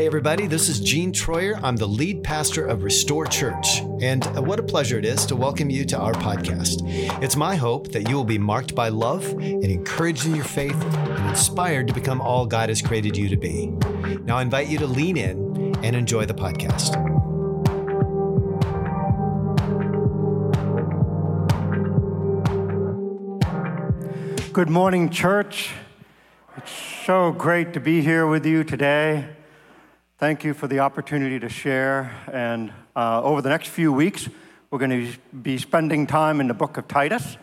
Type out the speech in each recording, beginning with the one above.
Hey, everybody, this is Gene Troyer. I'm the lead pastor of Restore Church. And uh, what a pleasure it is to welcome you to our podcast. It's my hope that you will be marked by love and encouraged in your faith and inspired to become all God has created you to be. Now, I invite you to lean in and enjoy the podcast. Good morning, church. It's so great to be here with you today. Thank you for the opportunity to share. And uh, over the next few weeks, we're going to be spending time in the book of Titus.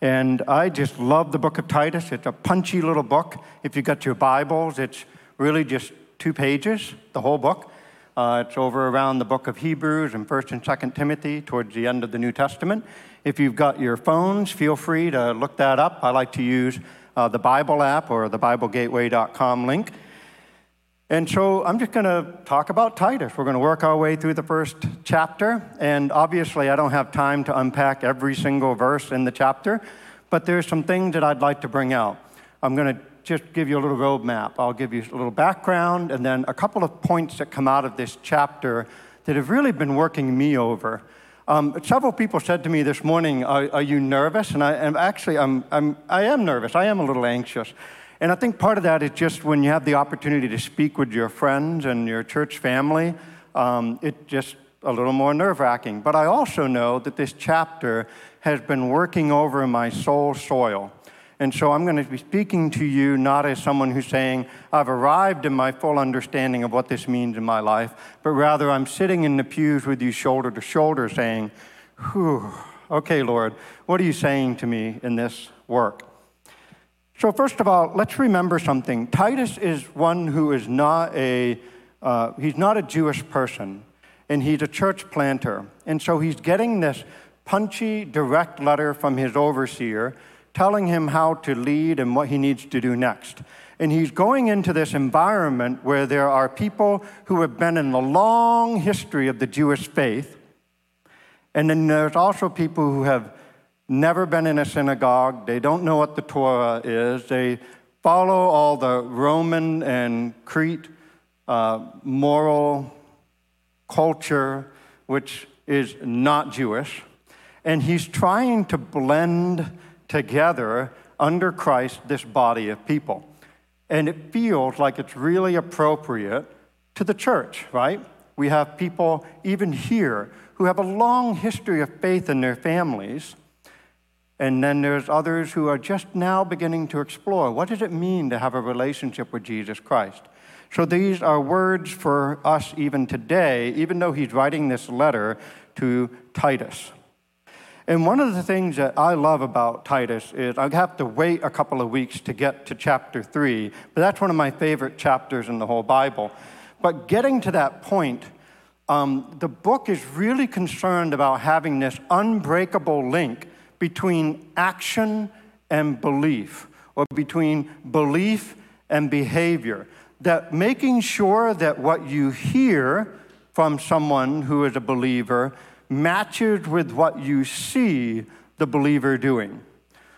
And I just love the book of Titus. It's a punchy little book. If you got your Bibles, it's really just two pages, the whole book. Uh, it's over around the book of Hebrews and 1st and 2nd Timothy towards the end of the New Testament. If you've got your phones, feel free to look that up. I like to use uh, the Bible app or the BibleGateway.com link. And so I'm just going to talk about Titus. We're going to work our way through the first chapter. And obviously, I don't have time to unpack every single verse in the chapter, but there's some things that I'd like to bring out. I'm going to just give you a little roadmap. I'll give you a little background and then a couple of points that come out of this chapter that have really been working me over. Um, several people said to me this morning, Are, are you nervous? And I am actually, I'm, I'm, I am nervous. I am a little anxious. And I think part of that is just when you have the opportunity to speak with your friends and your church family, um, it's just a little more nerve wracking. But I also know that this chapter has been working over my soul soil. And so I'm going to be speaking to you not as someone who's saying, I've arrived in my full understanding of what this means in my life, but rather I'm sitting in the pews with you shoulder to shoulder saying, Whew, okay, Lord, what are you saying to me in this work? So, first of all, let's remember something. Titus is one who is not a, uh, he's not a Jewish person, and he's a church planter. And so he's getting this punchy, direct letter from his overseer telling him how to lead and what he needs to do next. And he's going into this environment where there are people who have been in the long history of the Jewish faith. And then there's also people who have never been in a synagogue. They don't know what the Torah is. They follow all the Roman and Crete uh, moral culture, which is not Jewish. And he's trying to blend together under Christ this body of people. And it feels like it's really appropriate to the church, right? We have people, even here, who have a long history of faith in their families and then there's others who are just now beginning to explore what does it mean to have a relationship with Jesus Christ? So these are words for us even today, even though he's writing this letter to Titus. And one of the things that I love about Titus is I have to wait a couple of weeks to get to chapter three, but that's one of my favorite chapters in the whole Bible. But getting to that point, um, the book is really concerned about having this unbreakable link between action and belief, or between belief and behavior. That making sure that what you hear from someone who is a believer matches with what you see the believer doing.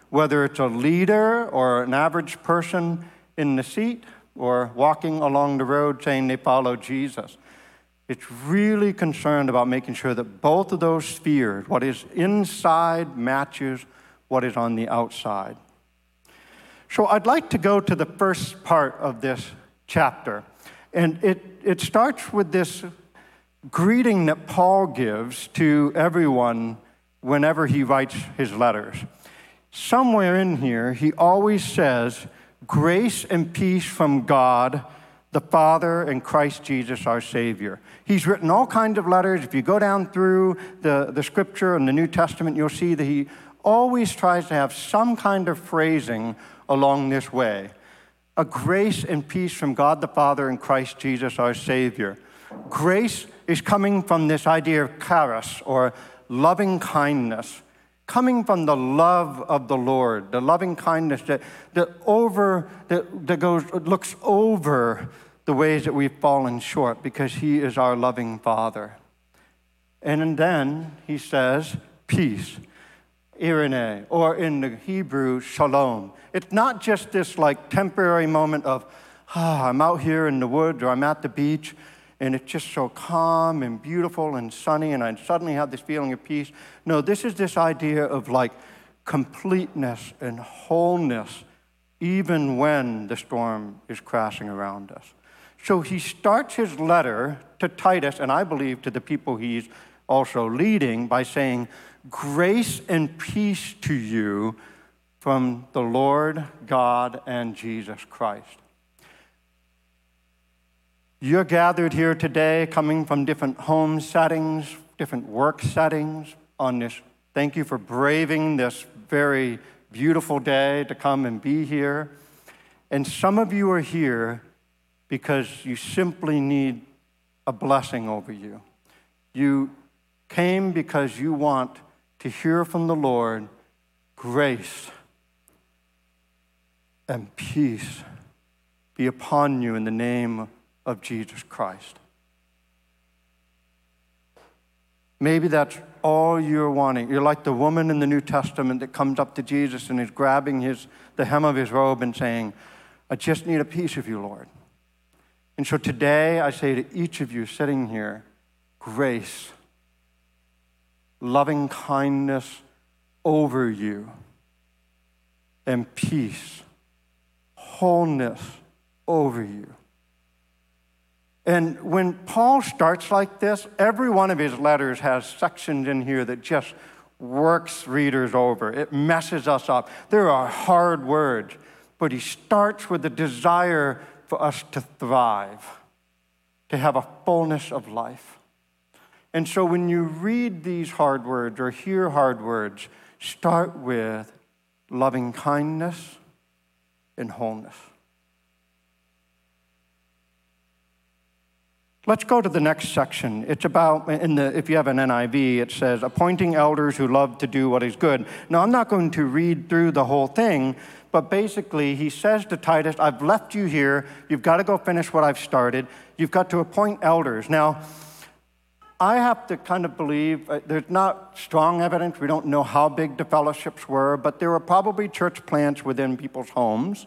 Whether it's a leader or an average person in the seat or walking along the road saying they follow Jesus. It's really concerned about making sure that both of those spheres, what is inside matches what is on the outside. So I'd like to go to the first part of this chapter. And it, it starts with this greeting that Paul gives to everyone whenever he writes his letters. Somewhere in here, he always says, Grace and peace from God the Father and Christ Jesus, our Savior. He's written all kinds of letters. If you go down through the, the scripture and the New Testament, you'll see that he always tries to have some kind of phrasing along this way a grace and peace from God the Father and Christ Jesus, our Savior. Grace is coming from this idea of charis, or loving kindness coming from the love of the Lord, the loving kindness that, that over that, that goes looks over the ways that we've fallen short because he is our loving father. And then he says, peace, irene, or in the Hebrew, shalom. It's not just this like temporary moment of, ah, I'm out here in the woods or I'm at the beach and it's just so calm and beautiful and sunny, and I suddenly have this feeling of peace. No, this is this idea of like completeness and wholeness, even when the storm is crashing around us. So he starts his letter to Titus, and I believe to the people he's also leading, by saying, Grace and peace to you from the Lord God and Jesus Christ. You're gathered here today coming from different home settings, different work settings on this. Thank you for braving this very beautiful day to come and be here. And some of you are here because you simply need a blessing over you. You came because you want to hear from the Lord grace and peace be upon you in the name of Jesus Christ. Maybe that's all you're wanting. You're like the woman in the New Testament that comes up to Jesus and is grabbing his, the hem of his robe and saying, I just need a piece of you, Lord. And so today I say to each of you sitting here, grace, loving kindness over you, and peace, wholeness over you. And when Paul starts like this, every one of his letters has sections in here that just works readers over. It messes us up. There are hard words, but he starts with the desire for us to thrive, to have a fullness of life. And so when you read these hard words or hear hard words, start with loving kindness and wholeness. Let's go to the next section. It's about, in the, if you have an NIV, it says, appointing elders who love to do what is good. Now, I'm not going to read through the whole thing, but basically, he says to Titus, I've left you here. You've got to go finish what I've started. You've got to appoint elders. Now, I have to kind of believe uh, there's not strong evidence. We don't know how big the fellowships were, but there were probably church plants within people's homes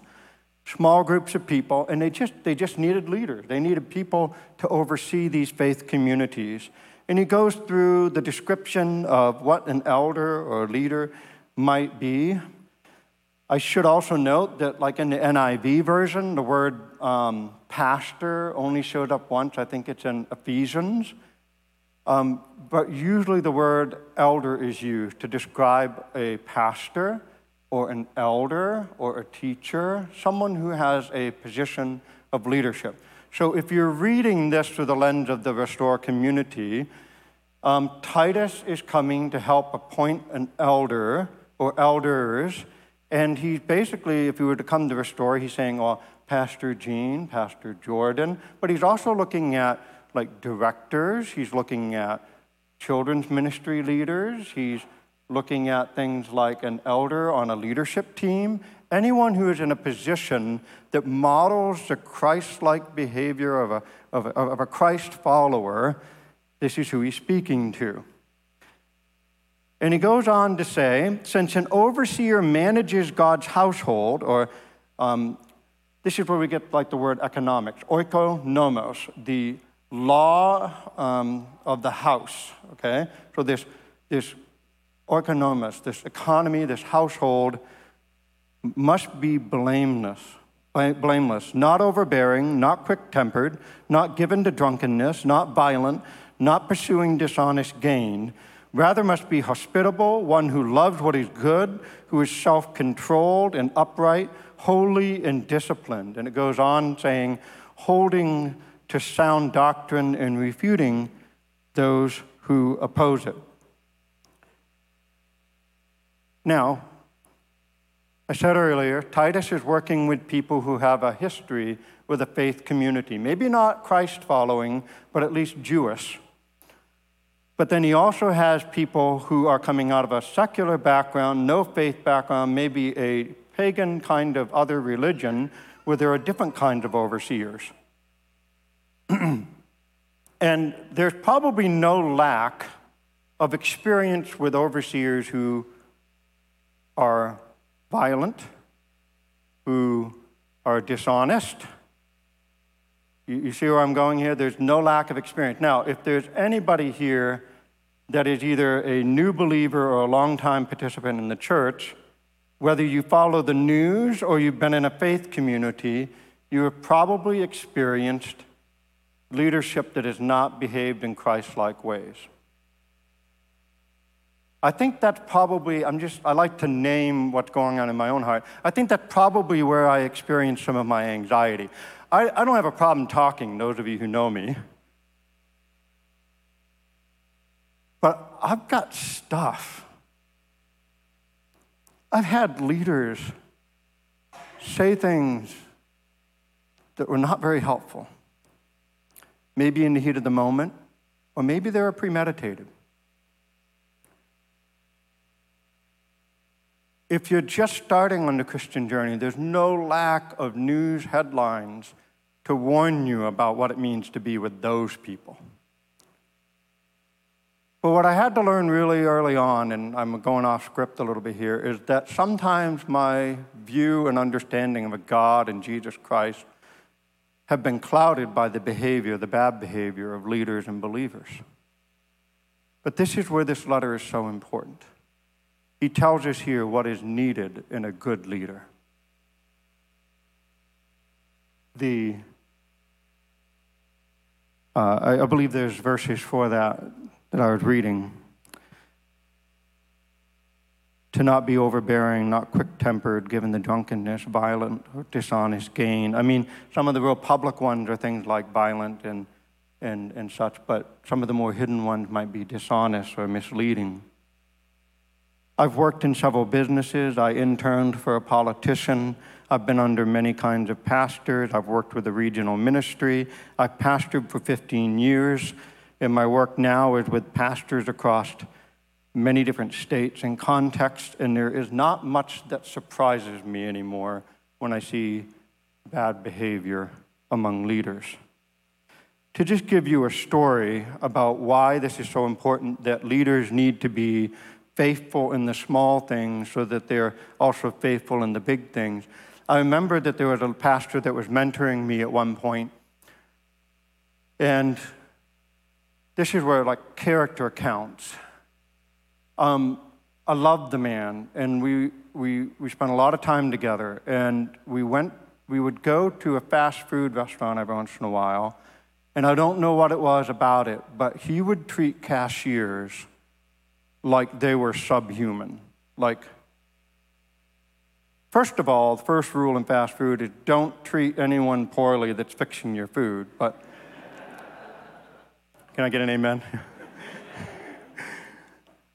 small groups of people, and they just, they just needed leaders. They needed people to oversee these faith communities. And he goes through the description of what an elder or leader might be. I should also note that, like in the NIV version, the word um, pastor only showed up once. I think it's in Ephesians. Um, but usually the word elder is used to describe a pastor or an elder or a teacher, someone who has a position of leadership. So if you're reading this through the lens of the Restore community, um, Titus is coming to help appoint an elder or elders. And he basically, if he were to come to Restore, he's saying, well, Pastor Gene, Pastor Jordan, but he's also looking at like directors, he's looking at children's ministry leaders, he's looking at things like an elder on a leadership team, anyone who is in a position that models the Christ like behavior of a, of, a, of a Christ follower, this is who he's speaking to. And he goes on to say, since an overseer manages God's household, or um, this is where we get like the word economics, oikonomos, the law um, of the house. Okay, so this this oikonomos, this economy, this household, must be blameless, blameless, not overbearing, not quick tempered, not given to drunkenness, not violent, not pursuing dishonest gain. Rather, must be hospitable, one who loves what is good, who is self controlled and upright, holy and disciplined. And it goes on saying, holding to sound doctrine and refuting those who oppose it. Now, I said earlier, Titus is working with people who have a history with a faith community. Maybe not Christ following, but at least Jewish. But then he also has people who are coming out of a secular background, no faith background, maybe a pagan kind of other religion, where there are different kinds of overseers. and there's probably no lack of experience with overseers who are violent, who are dishonest, You, you see where I'm going here? There's no lack of experience. Now, if there's anybody here that is either a new believer or a longtime participant in the church, whether you follow the news or you've been in a faith community, you have probably experienced leadership that has not behaved in Christ like ways. I think that's probably, I'm just, I like to name what's going on in my own heart. I think that's probably where I experience some of my anxiety. I, I don't have a problem talking, those of you who know me. But I've got stuff. I've had leaders say things that were not very helpful. Maybe in the heat of the moment, or maybe they were premeditated. If you're just starting on the Christian journey, there's no lack of news headlines to warn you about what it means to be with those people. But what I had to learn really early on, and I'm going off script a little bit here, is that sometimes my view and understanding of a God and Jesus Christ have been clouded by the behavior, the bad behavior of leaders and believers. But this is where this letter is so important. He tells us here what is needed in a good leader. The uh, I, I believe there's verses for that that I was reading. To not be overbearing, not quick tempered, given the drunkenness, violent, or dishonest gain. I mean, some of the real public ones are things like violent and, and, and such, but some of the more hidden ones might be dishonest or misleading. I've worked in several businesses. I interned for a politician. I've been under many kinds of pastors. I've worked with a regional ministry. I've pastored for 15 years. And my work now is with pastors across many different states and contexts. And there is not much that surprises me anymore when I see bad behavior among leaders. To just give you a story about why this is so important that leaders need to be faithful in the small things so that they're also faithful in the big things. I remember that there was a pastor that was mentoring me at one point, and this is where like character counts. Um, I loved the man, and we, we, we spent a lot of time together, and we went, we would go to a fast food restaurant every once in a while, and I don't know what it was about it, but he would treat cashiers like they were subhuman. Like, first of all, the first rule in fast food is don't treat anyone poorly that's fixing your food. But can I get an amen?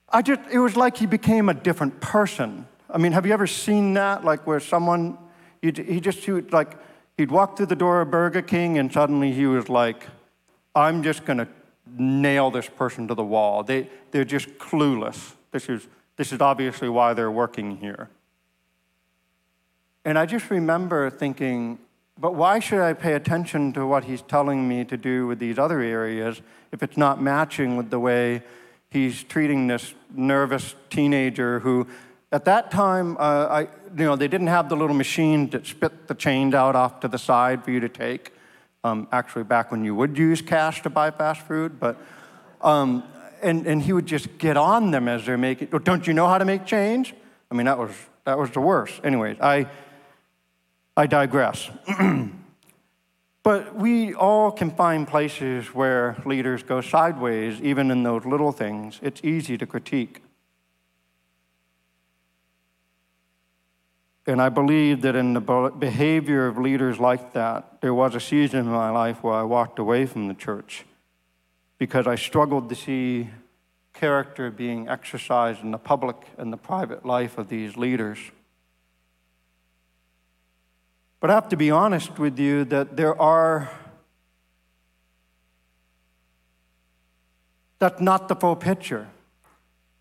I just, it was like he became a different person. I mean, have you ever seen that? Like where someone, he just, he would, like, he'd walk through the door of Burger King and suddenly he was like, I'm just going to nail this person to the wall. They, they're just clueless. This is, this is obviously why they're working here. And I just remember thinking, but why should I pay attention to what he's telling me to do with these other areas if it's not matching with the way he's treating this nervous teenager who, at that time, uh, I, you know, they didn't have the little machine that spit the change out off to the side for you to take um, actually back when you would use cash to buy fast food, but um, and, and he would just get on them as they're making, oh, don't you know how to make change? I mean, that was, that was the worst. Anyways, I, I digress. but we all can find places where leaders go sideways, even in those little things. It's easy to critique. And I believe that in the behavior of leaders like that, there was a season in my life where I walked away from the church because I struggled to see character being exercised in the public and the private life of these leaders. But I have to be honest with you that there are, that's not the full picture.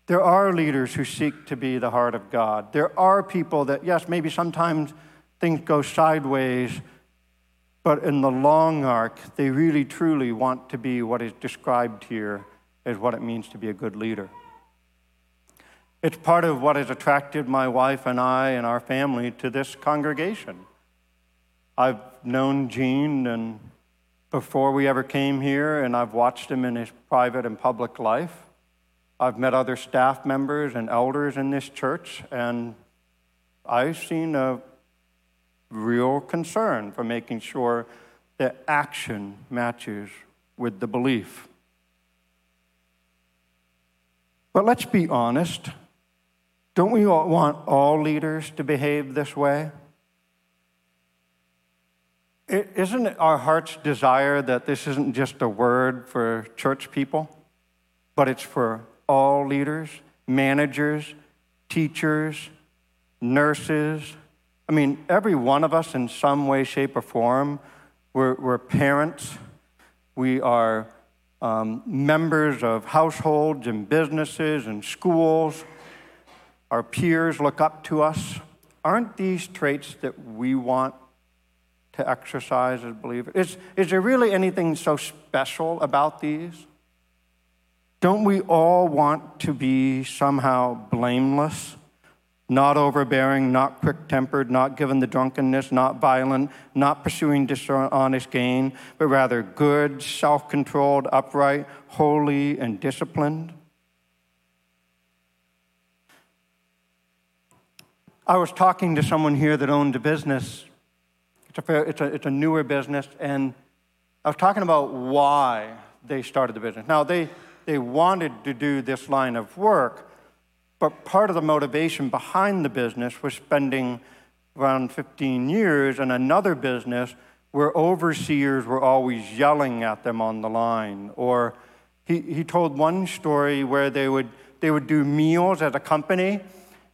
There are leaders who seek to be the heart of God. There are people that, yes, maybe sometimes things go sideways, but in the long arc, they really truly want to be what is described here as what it means to be a good leader. It's part of what has attracted my wife and I and our family to this congregation. I've known Gene and before we ever came here, and I've watched him in his private and public life. I've met other staff members and elders in this church, and I've seen a real concern for making sure that action matches with the belief. But let's be honest. Don't we all want all leaders to behave this way? Isn't it our heart's desire that this isn't just a word for church people, but it's for all leaders, managers, teachers, nurses? I mean, every one of us in some way, shape, or form, we're, we're parents, we are um, members of households and businesses and schools. Our peers look up to us. Aren't these traits that we want to exercise as believers? Is, is there really anything so special about these? Don't we all want to be somehow blameless, not overbearing, not quick tempered, not given the drunkenness, not violent, not pursuing dishonest gain, but rather good, self controlled, upright, holy, and disciplined? I was talking to someone here that owned a business it's a, it's, a, it's a newer business, and I was talking about why they started the business. Now, they, they wanted to do this line of work, but part of the motivation behind the business was spending around 15 years in another business where overseers were always yelling at them on the line. Or he, he told one story where they would, they would do meals at a company,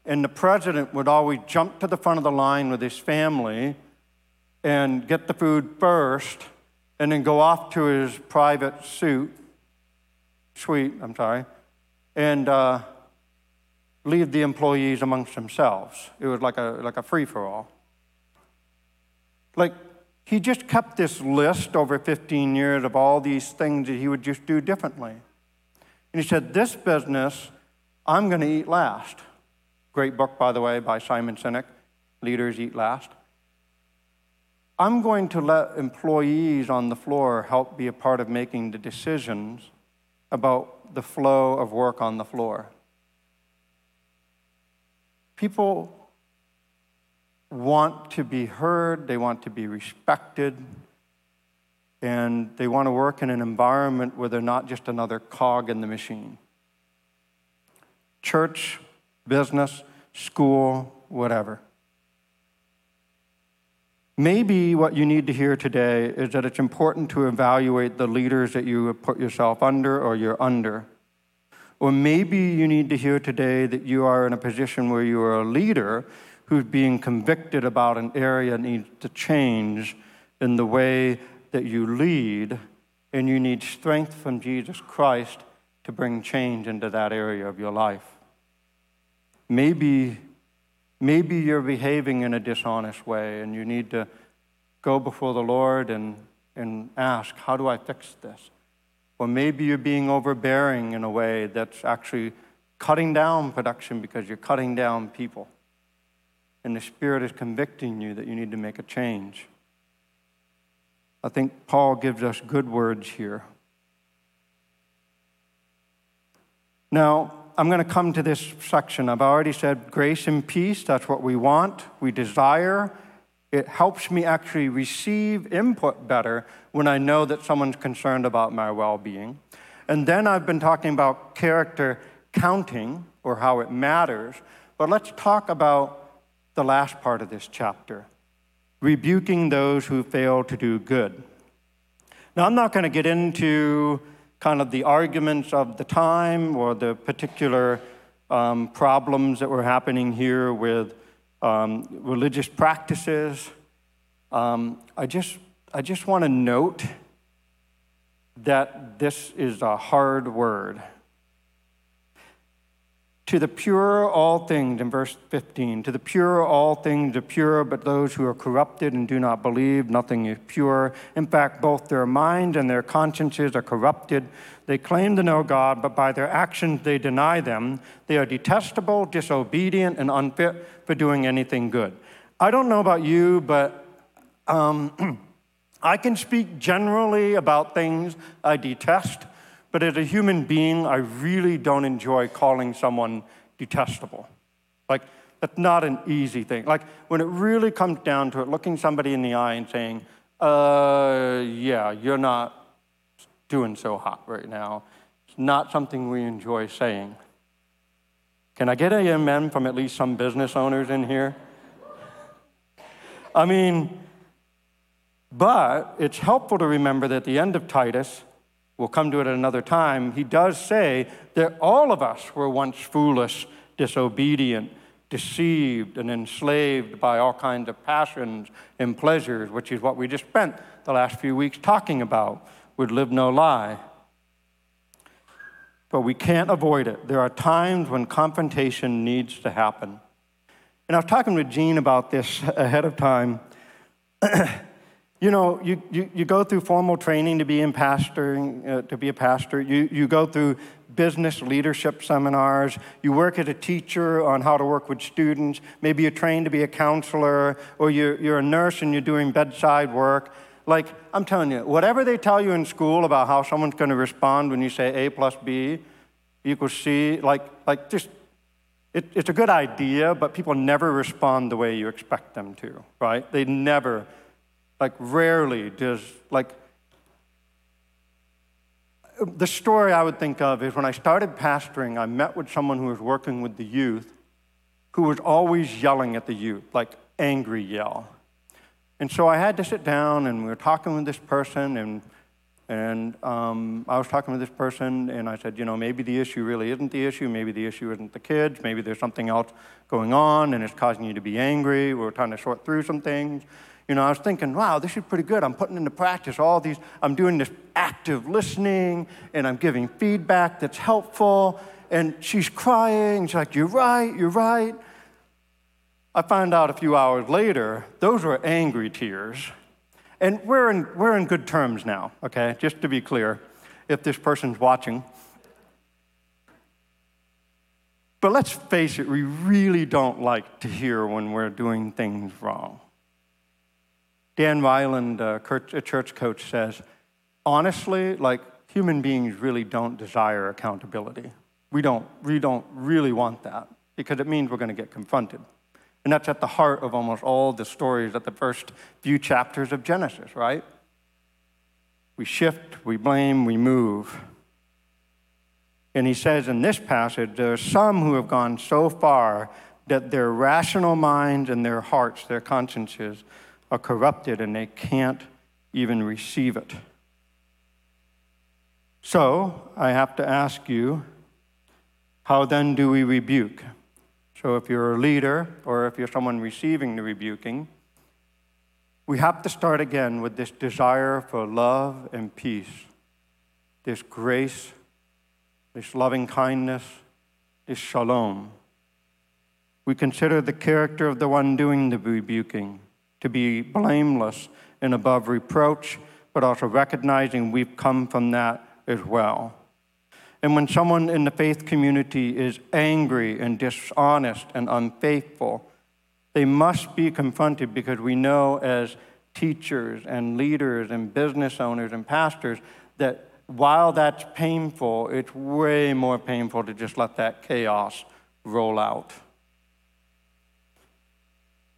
and the president would always jump to the front of the line with his family and get the food first and then go off to his private suite, suite, I'm sorry, and uh, leave the employees amongst themselves. It was like a, like a free for all. Like, he just kept this list over 15 years of all these things that he would just do differently. And he said, This business, I'm going to eat last. Great book, by the way, by Simon Sinek Leaders Eat Last. I'm going to let employees on the floor help be a part of making the decisions about the flow of work on the floor. People want to be heard, they want to be respected, and they want to work in an environment where they're not just another cog in the machine. Church, business, school, whatever. Maybe what you need to hear today is that it's important to evaluate the leaders that you have put yourself under or you're under. Or maybe you need to hear today that you are in a position where you are a leader who's being convicted about an area that needs to change in the way that you lead, and you need strength from Jesus Christ to bring change into that area of your life. Maybe Maybe you're behaving in a dishonest way and you need to go before the Lord and, and ask, How do I fix this? Or maybe you're being overbearing in a way that's actually cutting down production because you're cutting down people. And the Spirit is convicting you that you need to make a change. I think Paul gives us good words here. Now, I'm going to come to this section. I've already said grace and peace, that's what we want, we desire. It helps me actually receive input better when I know that someone's concerned about my well being. And then I've been talking about character counting or how it matters. But let's talk about the last part of this chapter rebuking those who fail to do good. Now, I'm not going to get into kind of the arguments of the time or the particular um, problems that were happening here with um, religious practices. Um, I just, I just want to note that this is a hard word. To the pure, all things, in verse 15. To the pure, all things are pure, but those who are corrupted and do not believe, nothing is pure. In fact, both their minds and their consciences are corrupted. They claim to know God, but by their actions they deny them. They are detestable, disobedient, and unfit for doing anything good. I don't know about you, but um, I can speak generally about things I detest, but as a human being, I really don't enjoy calling someone detestable. Like, that's not an easy thing. Like, when it really comes down to it, looking somebody in the eye and saying, uh, yeah, you're not doing so hot right now, it's not something we enjoy saying. Can I get a amen from at least some business owners in here? I mean, but it's helpful to remember that at the end of Titus, we'll come to it at another time, he does say that all of us were once foolish, disobedient, deceived, and enslaved by all kinds of passions and pleasures, which is what we just spent the last few weeks talking about, would live no lie. But we can't avoid it. There are times when confrontation needs to happen. And I was talking with Gene about this ahead of time. you know, you, you, you go through formal training to be in pastoring, uh, to be a pastor. You, you go through business leadership seminars. You work as a teacher on how to work with students. Maybe you're trained to be a counselor, or you're, you're a nurse and you're doing bedside work. Like, I'm telling you, whatever they tell you in school about how someone's going to respond when you say A plus B equals C, like, like just, it, it's a good idea, but people never respond the way you expect them to, right? They never like, rarely does, like, the story I would think of is when I started pastoring, I met with someone who was working with the youth who was always yelling at the youth, like angry yell. And so I had to sit down and we were talking with this person and and um, I was talking with this person, and I said, you know, maybe the issue really isn't the issue. Maybe the issue isn't the kids. Maybe there's something else going on, and it's causing you to be angry. We were trying to sort through some things. You know, I was thinking, wow, this is pretty good. I'm putting into practice all these, I'm doing this active listening and I'm giving feedback that's helpful. And she's crying. She's like, You're right, you're right. I find out a few hours later, those were angry tears. And we're in, we're in good terms now, okay? Just to be clear, if this person's watching. But let's face it, we really don't like to hear when we're doing things wrong. Dan Reiland, uh, a church coach, says, honestly, like human beings really don't desire accountability. We don't, we don't really want that because it means we're going to get confronted. And that's at the heart of almost all the stories at the first few chapters of Genesis, right? We shift, we blame, we move. And he says in this passage, there are some who have gone so far that their rational minds and their hearts, their consciences, are corrupted and they can't even receive it. So I have to ask you, how then do we rebuke? So if you're a leader or if you're someone receiving the rebuking, we have to start again with this desire for love and peace, this grace, this loving kindness, this shalom. We consider the character of the one doing the rebuking to be blameless and above reproach, but also recognizing we've come from that as well. And when someone in the faith community is angry and dishonest and unfaithful, they must be confronted because we know as teachers and leaders and business owners and pastors that while that's painful, it's way more painful to just let that chaos roll out.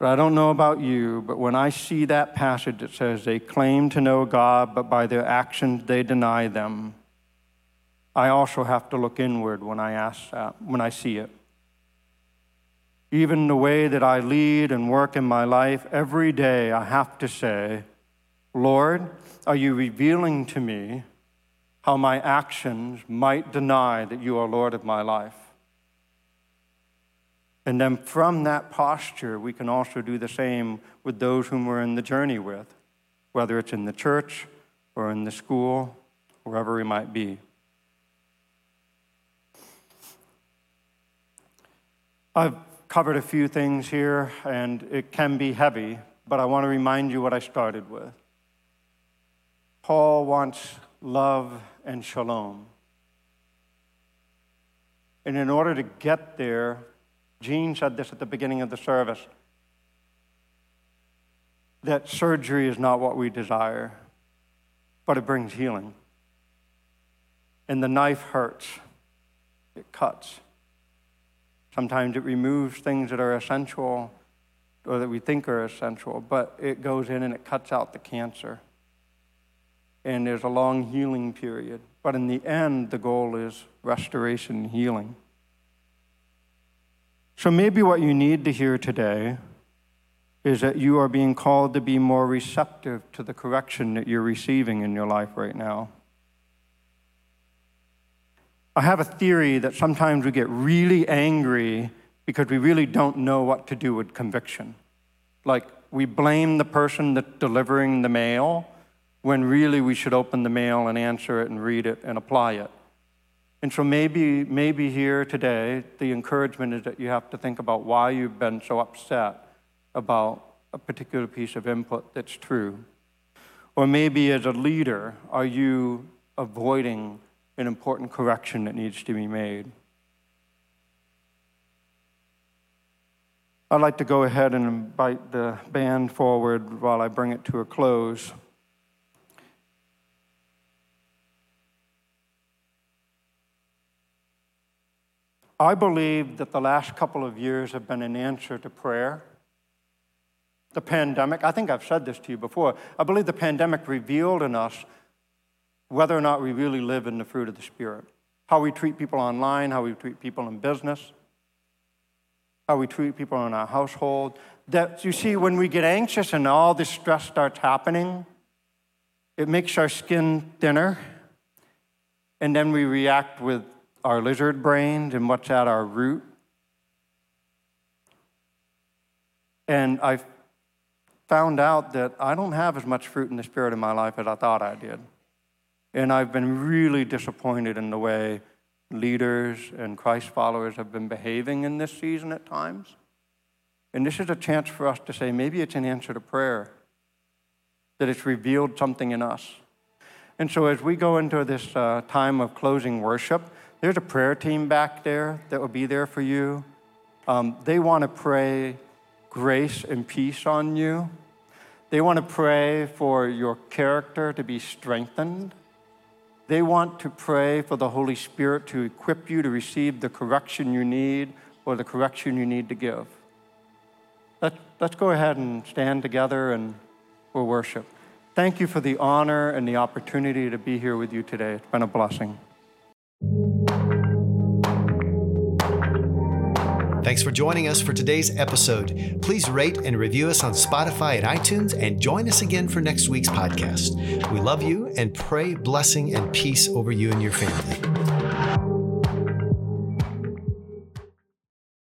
But I don't know about you, but when I see that passage that says they claim to know God, but by their actions they deny them, I also have to look inward when I ask that, when I see it. Even the way that I lead and work in my life, every day I have to say, Lord, are you revealing to me how my actions might deny that you are Lord of my life? And then from that posture, we can also do the same with those whom we're in the journey with, whether it's in the church or in the school, wherever we might be. I've covered a few things here, and it can be heavy, but I want to remind you what I started with. Paul wants love and shalom. And in order to get there, Gene said this at the beginning of the service. that surgery is not what we desire, but it brings healing. And the knife hurts, it cuts. Sometimes it removes things that are essential or that we think are essential, but it goes in and it cuts out the cancer. And there's a long healing period. But in the end, the goal is restoration and healing. So maybe what you need to hear today is that you are being called to be more receptive to the correction that you're receiving in your life right now. I have a theory that sometimes we get really angry because we really don't know what to do with conviction. Like we blame the person that's delivering the mail when really we should open the mail and answer it and read it and apply it. And so maybe, maybe here today, the encouragement is that you have to think about why you've been so upset about a particular piece of input that's true. Or maybe as a leader, are you avoiding an important correction that needs to be made? I'd like to go ahead and invite the band forward while I bring it to a close. I believe that the last couple of years have been an answer to prayer. The pandemic, I think I've said this to you before, I believe the pandemic revealed in us whether or not we really live in the fruit of the Spirit. How we treat people online, how we treat people in business, how we treat people in our household. That you see, when we get anxious and all this stress starts happening, it makes our skin thinner, and then we react with our lizard brains and what's at our root. And I found out that I don't have as much fruit in the Spirit in my life as I thought I did. And I've been really disappointed in the way leaders and Christ followers have been behaving in this season at times. And this is a chance for us to say maybe it's an answer to prayer, that it's revealed something in us. And so as we go into this uh, time of closing worship, there's a prayer team back there that will be there for you. Um, they want to pray grace and peace on you. They want to pray for your character to be strengthened. They want to pray for the Holy Spirit to equip you to receive the correction you need or the correction you need to give. Let, let's go ahead and stand together and we'll worship. Thank you for the honor and the opportunity to be here with you today. It's been a blessing. Thanks for joining us for today's episode. Please rate and review us on Spotify and iTunes and join us again for next week's podcast. We love you and pray blessing and peace over you and your family.